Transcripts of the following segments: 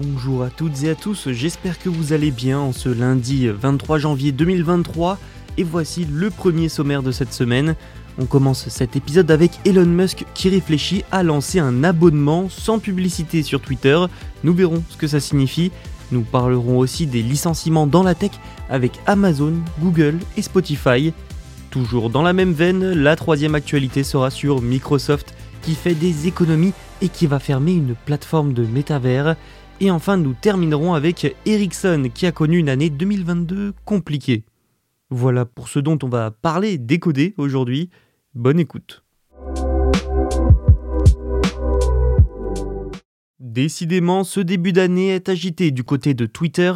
Bonjour à toutes et à tous, j'espère que vous allez bien en ce lundi 23 janvier 2023 et voici le premier sommaire de cette semaine. On commence cet épisode avec Elon Musk qui réfléchit à lancer un abonnement sans publicité sur Twitter. Nous verrons ce que ça signifie. Nous parlerons aussi des licenciements dans la tech avec Amazon, Google et Spotify. Toujours dans la même veine, la troisième actualité sera sur Microsoft qui fait des économies et qui va fermer une plateforme de métavers. Et enfin, nous terminerons avec Ericsson qui a connu une année 2022 compliquée. Voilà pour ce dont on va parler décoder aujourd'hui. Bonne écoute. Décidément, ce début d'année est agité du côté de Twitter.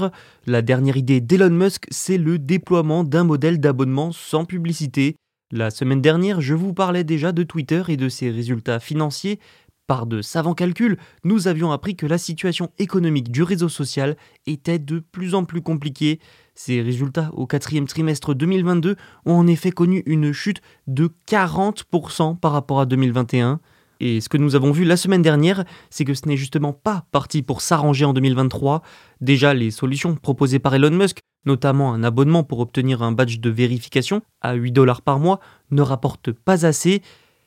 La dernière idée d'Elon Musk, c'est le déploiement d'un modèle d'abonnement sans publicité. La semaine dernière, je vous parlais déjà de Twitter et de ses résultats financiers. Par de savants calculs, nous avions appris que la situation économique du réseau social était de plus en plus compliquée. Ces résultats au quatrième trimestre 2022 ont en effet connu une chute de 40% par rapport à 2021. Et ce que nous avons vu la semaine dernière, c'est que ce n'est justement pas parti pour s'arranger en 2023. Déjà, les solutions proposées par Elon Musk, notamment un abonnement pour obtenir un badge de vérification à 8 dollars par mois, ne rapportent pas assez.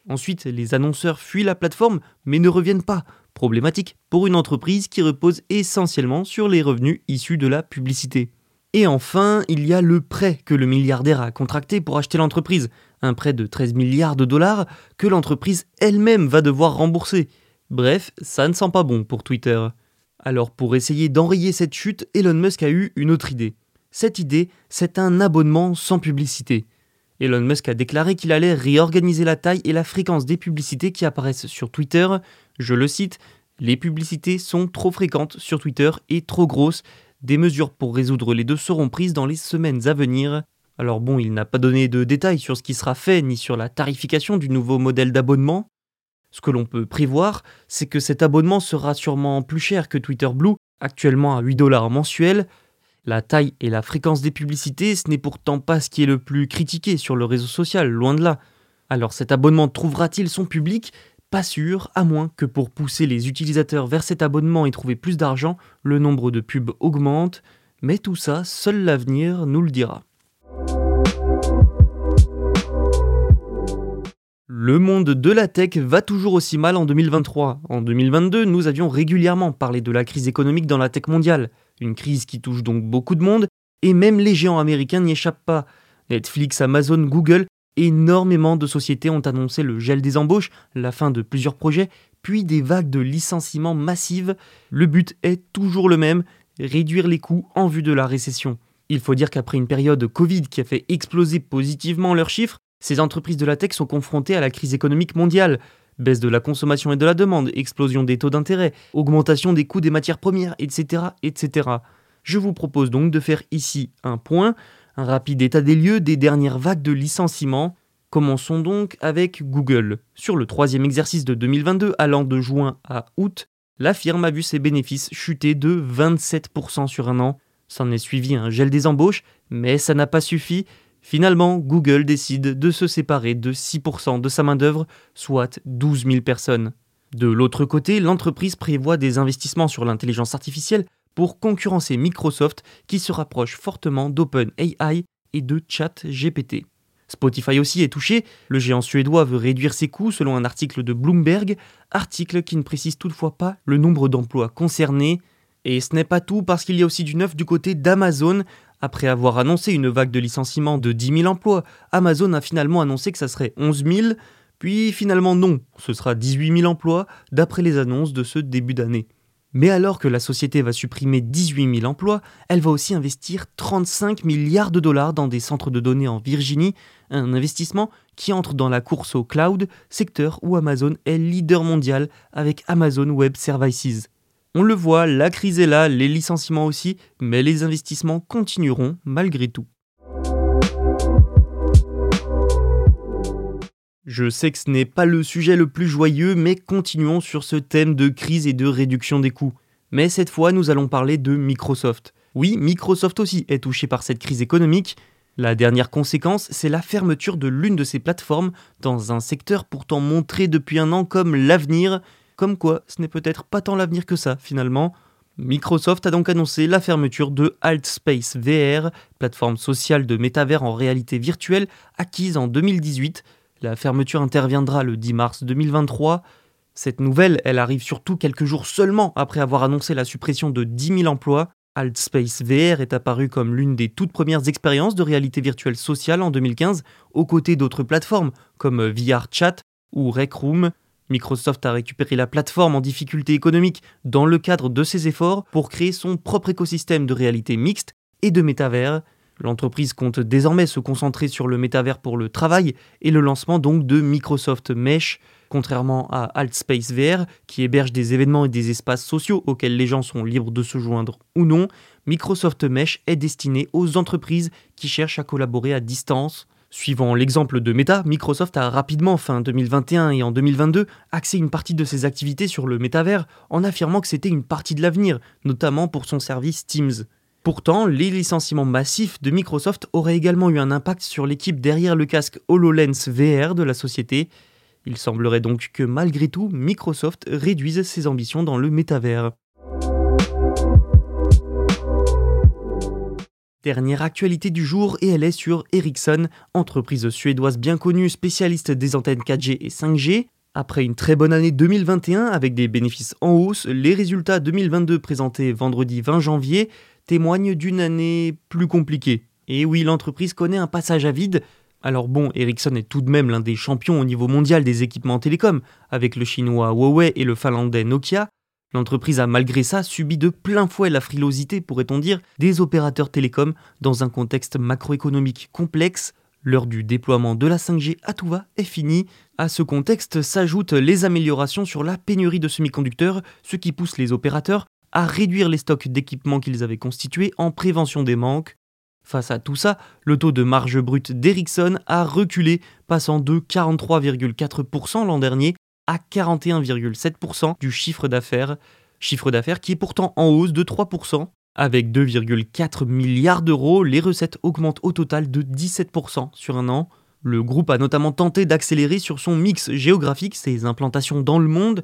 Ensuite, les annonceurs fuient la plateforme mais ne reviennent pas. Problématique pour une entreprise qui repose essentiellement sur les revenus issus de la publicité. Et enfin, il y a le prêt que le milliardaire a contracté pour acheter l'entreprise, un prêt de 13 milliards de dollars que l'entreprise elle-même va devoir rembourser. Bref, ça ne sent pas bon pour Twitter. Alors pour essayer d'enrayer cette chute, Elon Musk a eu une autre idée. Cette idée, c'est un abonnement sans publicité. Elon Musk a déclaré qu'il allait réorganiser la taille et la fréquence des publicités qui apparaissent sur Twitter. Je le cite, les publicités sont trop fréquentes sur Twitter et trop grosses des mesures pour résoudre les deux seront prises dans les semaines à venir. Alors bon, il n'a pas donné de détails sur ce qui sera fait ni sur la tarification du nouveau modèle d'abonnement. Ce que l'on peut prévoir, c'est que cet abonnement sera sûrement plus cher que Twitter Blue, actuellement à 8 dollars mensuels. La taille et la fréquence des publicités, ce n'est pourtant pas ce qui est le plus critiqué sur le réseau social, loin de là. Alors cet abonnement trouvera-t-il son public? Pas sûr, à moins que pour pousser les utilisateurs vers cet abonnement et trouver plus d'argent, le nombre de pubs augmente, mais tout ça, seul l'avenir nous le dira. Le monde de la tech va toujours aussi mal en 2023. En 2022, nous avions régulièrement parlé de la crise économique dans la tech mondiale, une crise qui touche donc beaucoup de monde, et même les géants américains n'y échappent pas. Netflix, Amazon, Google Énormément de sociétés ont annoncé le gel des embauches, la fin de plusieurs projets, puis des vagues de licenciements massives. Le but est toujours le même, réduire les coûts en vue de la récession. Il faut dire qu'après une période Covid qui a fait exploser positivement leurs chiffres, ces entreprises de la tech sont confrontées à la crise économique mondiale. Baisse de la consommation et de la demande, explosion des taux d'intérêt, augmentation des coûts des matières premières, etc., etc. Je vous propose donc de faire ici un point un rapide état des lieux des dernières vagues de licenciements. Commençons donc avec Google. Sur le troisième exercice de 2022 allant de juin à août, la firme a vu ses bénéfices chuter de 27% sur un an. S'en est suivi un gel des embauches, mais ça n'a pas suffi. Finalement, Google décide de se séparer de 6% de sa main-d'œuvre, soit 12 000 personnes. De l'autre côté, l'entreprise prévoit des investissements sur l'intelligence artificielle pour concurrencer Microsoft qui se rapproche fortement d'OpenAI et de ChatGPT. Spotify aussi est touché, le géant suédois veut réduire ses coûts selon un article de Bloomberg, article qui ne précise toutefois pas le nombre d'emplois concernés. Et ce n'est pas tout parce qu'il y a aussi du neuf du côté d'Amazon. Après avoir annoncé une vague de licenciements de 10 000 emplois, Amazon a finalement annoncé que ça serait 11 000, puis finalement non, ce sera 18 000 emplois d'après les annonces de ce début d'année. Mais alors que la société va supprimer 18 000 emplois, elle va aussi investir 35 milliards de dollars dans des centres de données en Virginie, un investissement qui entre dans la course au cloud, secteur où Amazon est leader mondial avec Amazon Web Services. On le voit, la crise est là, les licenciements aussi, mais les investissements continueront malgré tout. Je sais que ce n'est pas le sujet le plus joyeux, mais continuons sur ce thème de crise et de réduction des coûts. Mais cette fois, nous allons parler de Microsoft. Oui, Microsoft aussi est touché par cette crise économique. La dernière conséquence, c'est la fermeture de l'une de ses plateformes dans un secteur pourtant montré depuis un an comme l'avenir. Comme quoi, ce n'est peut-être pas tant l'avenir que ça, finalement. Microsoft a donc annoncé la fermeture de Altspace VR, plateforme sociale de métavers en réalité virtuelle acquise en 2018 la fermeture interviendra le 10 mars 2023. Cette nouvelle, elle arrive surtout quelques jours seulement après avoir annoncé la suppression de 10 000 emplois. Altspace VR est apparu comme l'une des toutes premières expériences de réalité virtuelle sociale en 2015, aux côtés d'autres plateformes comme VR Chat ou Rec Room. Microsoft a récupéré la plateforme en difficulté économique dans le cadre de ses efforts pour créer son propre écosystème de réalité mixte et de métavers. L'entreprise compte désormais se concentrer sur le métavers pour le travail et le lancement donc de Microsoft Mesh, contrairement à Altspace VR qui héberge des événements et des espaces sociaux auxquels les gens sont libres de se joindre ou non. Microsoft Mesh est destiné aux entreprises qui cherchent à collaborer à distance. Suivant l'exemple de Meta, Microsoft a rapidement, fin 2021 et en 2022, axé une partie de ses activités sur le métavers en affirmant que c'était une partie de l'avenir, notamment pour son service Teams. Pourtant, les licenciements massifs de Microsoft auraient également eu un impact sur l'équipe derrière le casque HoloLens VR de la société. Il semblerait donc que malgré tout, Microsoft réduise ses ambitions dans le métavers. Dernière actualité du jour et elle est sur Ericsson, entreprise suédoise bien connue spécialiste des antennes 4G et 5G. Après une très bonne année 2021 avec des bénéfices en hausse, les résultats 2022 présentés vendredi 20 janvier témoigne d'une année plus compliquée. Et oui, l'entreprise connaît un passage à vide. Alors bon, Ericsson est tout de même l'un des champions au niveau mondial des équipements télécoms, avec le chinois Huawei et le finlandais Nokia. L'entreprise a malgré ça subi de plein fouet la frilosité, pourrait-on dire, des opérateurs télécoms dans un contexte macroéconomique complexe. L'heure du déploiement de la 5G à tout va est finie. À ce contexte s'ajoutent les améliorations sur la pénurie de semi-conducteurs, ce qui pousse les opérateurs à réduire les stocks d'équipements qu'ils avaient constitués en prévention des manques. Face à tout ça, le taux de marge brute d'Ericsson a reculé, passant de 43,4% l'an dernier à 41,7% du chiffre d'affaires, chiffre d'affaires qui est pourtant en hausse de 3%. Avec 2,4 milliards d'euros, les recettes augmentent au total de 17% sur un an. Le groupe a notamment tenté d'accélérer sur son mix géographique ses implantations dans le monde,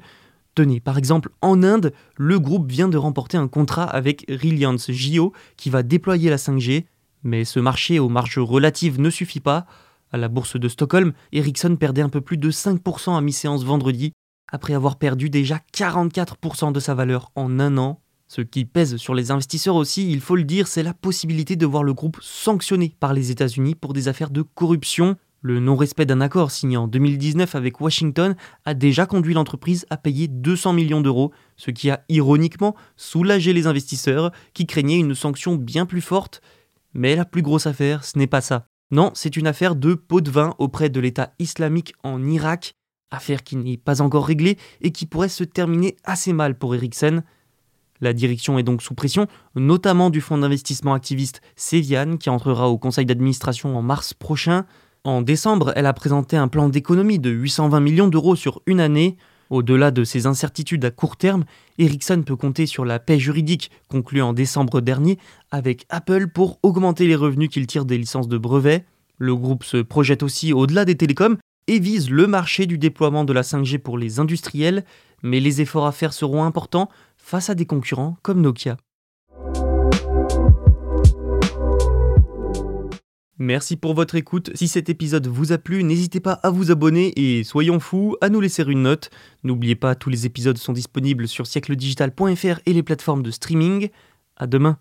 Tenez, par exemple, en Inde, le groupe vient de remporter un contrat avec Reliance Jio qui va déployer la 5G, mais ce marché aux marges relatives ne suffit pas. À la bourse de Stockholm, Ericsson perdait un peu plus de 5% à mi-séance vendredi, après avoir perdu déjà 44% de sa valeur en un an. Ce qui pèse sur les investisseurs aussi, il faut le dire, c'est la possibilité de voir le groupe sanctionné par les États-Unis pour des affaires de corruption. Le non-respect d'un accord signé en 2019 avec Washington a déjà conduit l'entreprise à payer 200 millions d'euros, ce qui a ironiquement soulagé les investisseurs qui craignaient une sanction bien plus forte. Mais la plus grosse affaire, ce n'est pas ça. Non, c'est une affaire de pot de vin auprès de l'État islamique en Irak, affaire qui n'est pas encore réglée et qui pourrait se terminer assez mal pour Ericsson. La direction est donc sous pression, notamment du fonds d'investissement activiste Sevian qui entrera au conseil d'administration en mars prochain. En décembre, elle a présenté un plan d'économie de 820 millions d'euros sur une année. Au-delà de ces incertitudes à court terme, Ericsson peut compter sur la paix juridique conclue en décembre dernier avec Apple pour augmenter les revenus qu'il tire des licences de brevets. Le groupe se projette aussi au-delà des télécoms et vise le marché du déploiement de la 5G pour les industriels, mais les efforts à faire seront importants face à des concurrents comme Nokia. Merci pour votre écoute. Si cet épisode vous a plu, n'hésitez pas à vous abonner et soyons fous, à nous laisser une note. N'oubliez pas, tous les épisodes sont disponibles sur siècledigital.fr et les plateformes de streaming. À demain.